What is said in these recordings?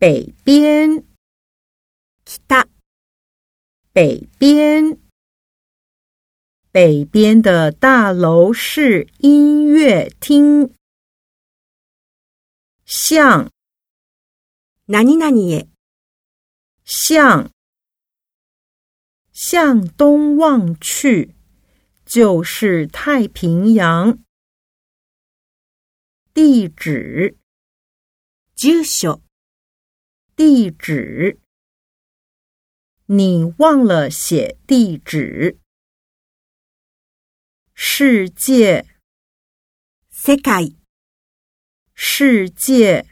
北边，北北边，北边的大楼是音乐厅。向何々へ。向向东望去，就是太平洋。地址。住所地址，你忘了写地址。世界。世界。世界，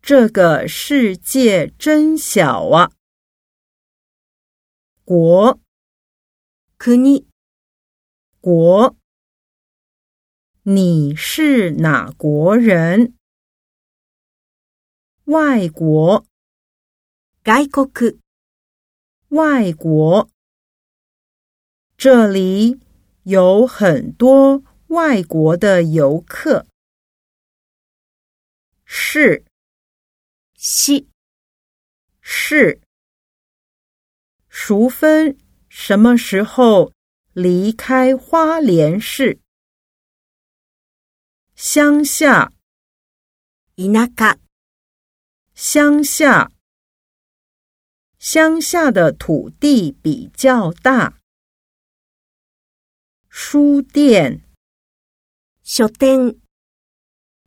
这个世界真小啊！国。国。国，你是哪国人？外国。外国。外国，这里有很多外国的游客。是。市是，淑芬什么时候离开花莲市？乡下。田舎乡下，乡下的土地比较大。书店書店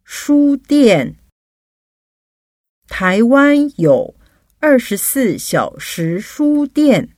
书店。台湾有二十四小时书店。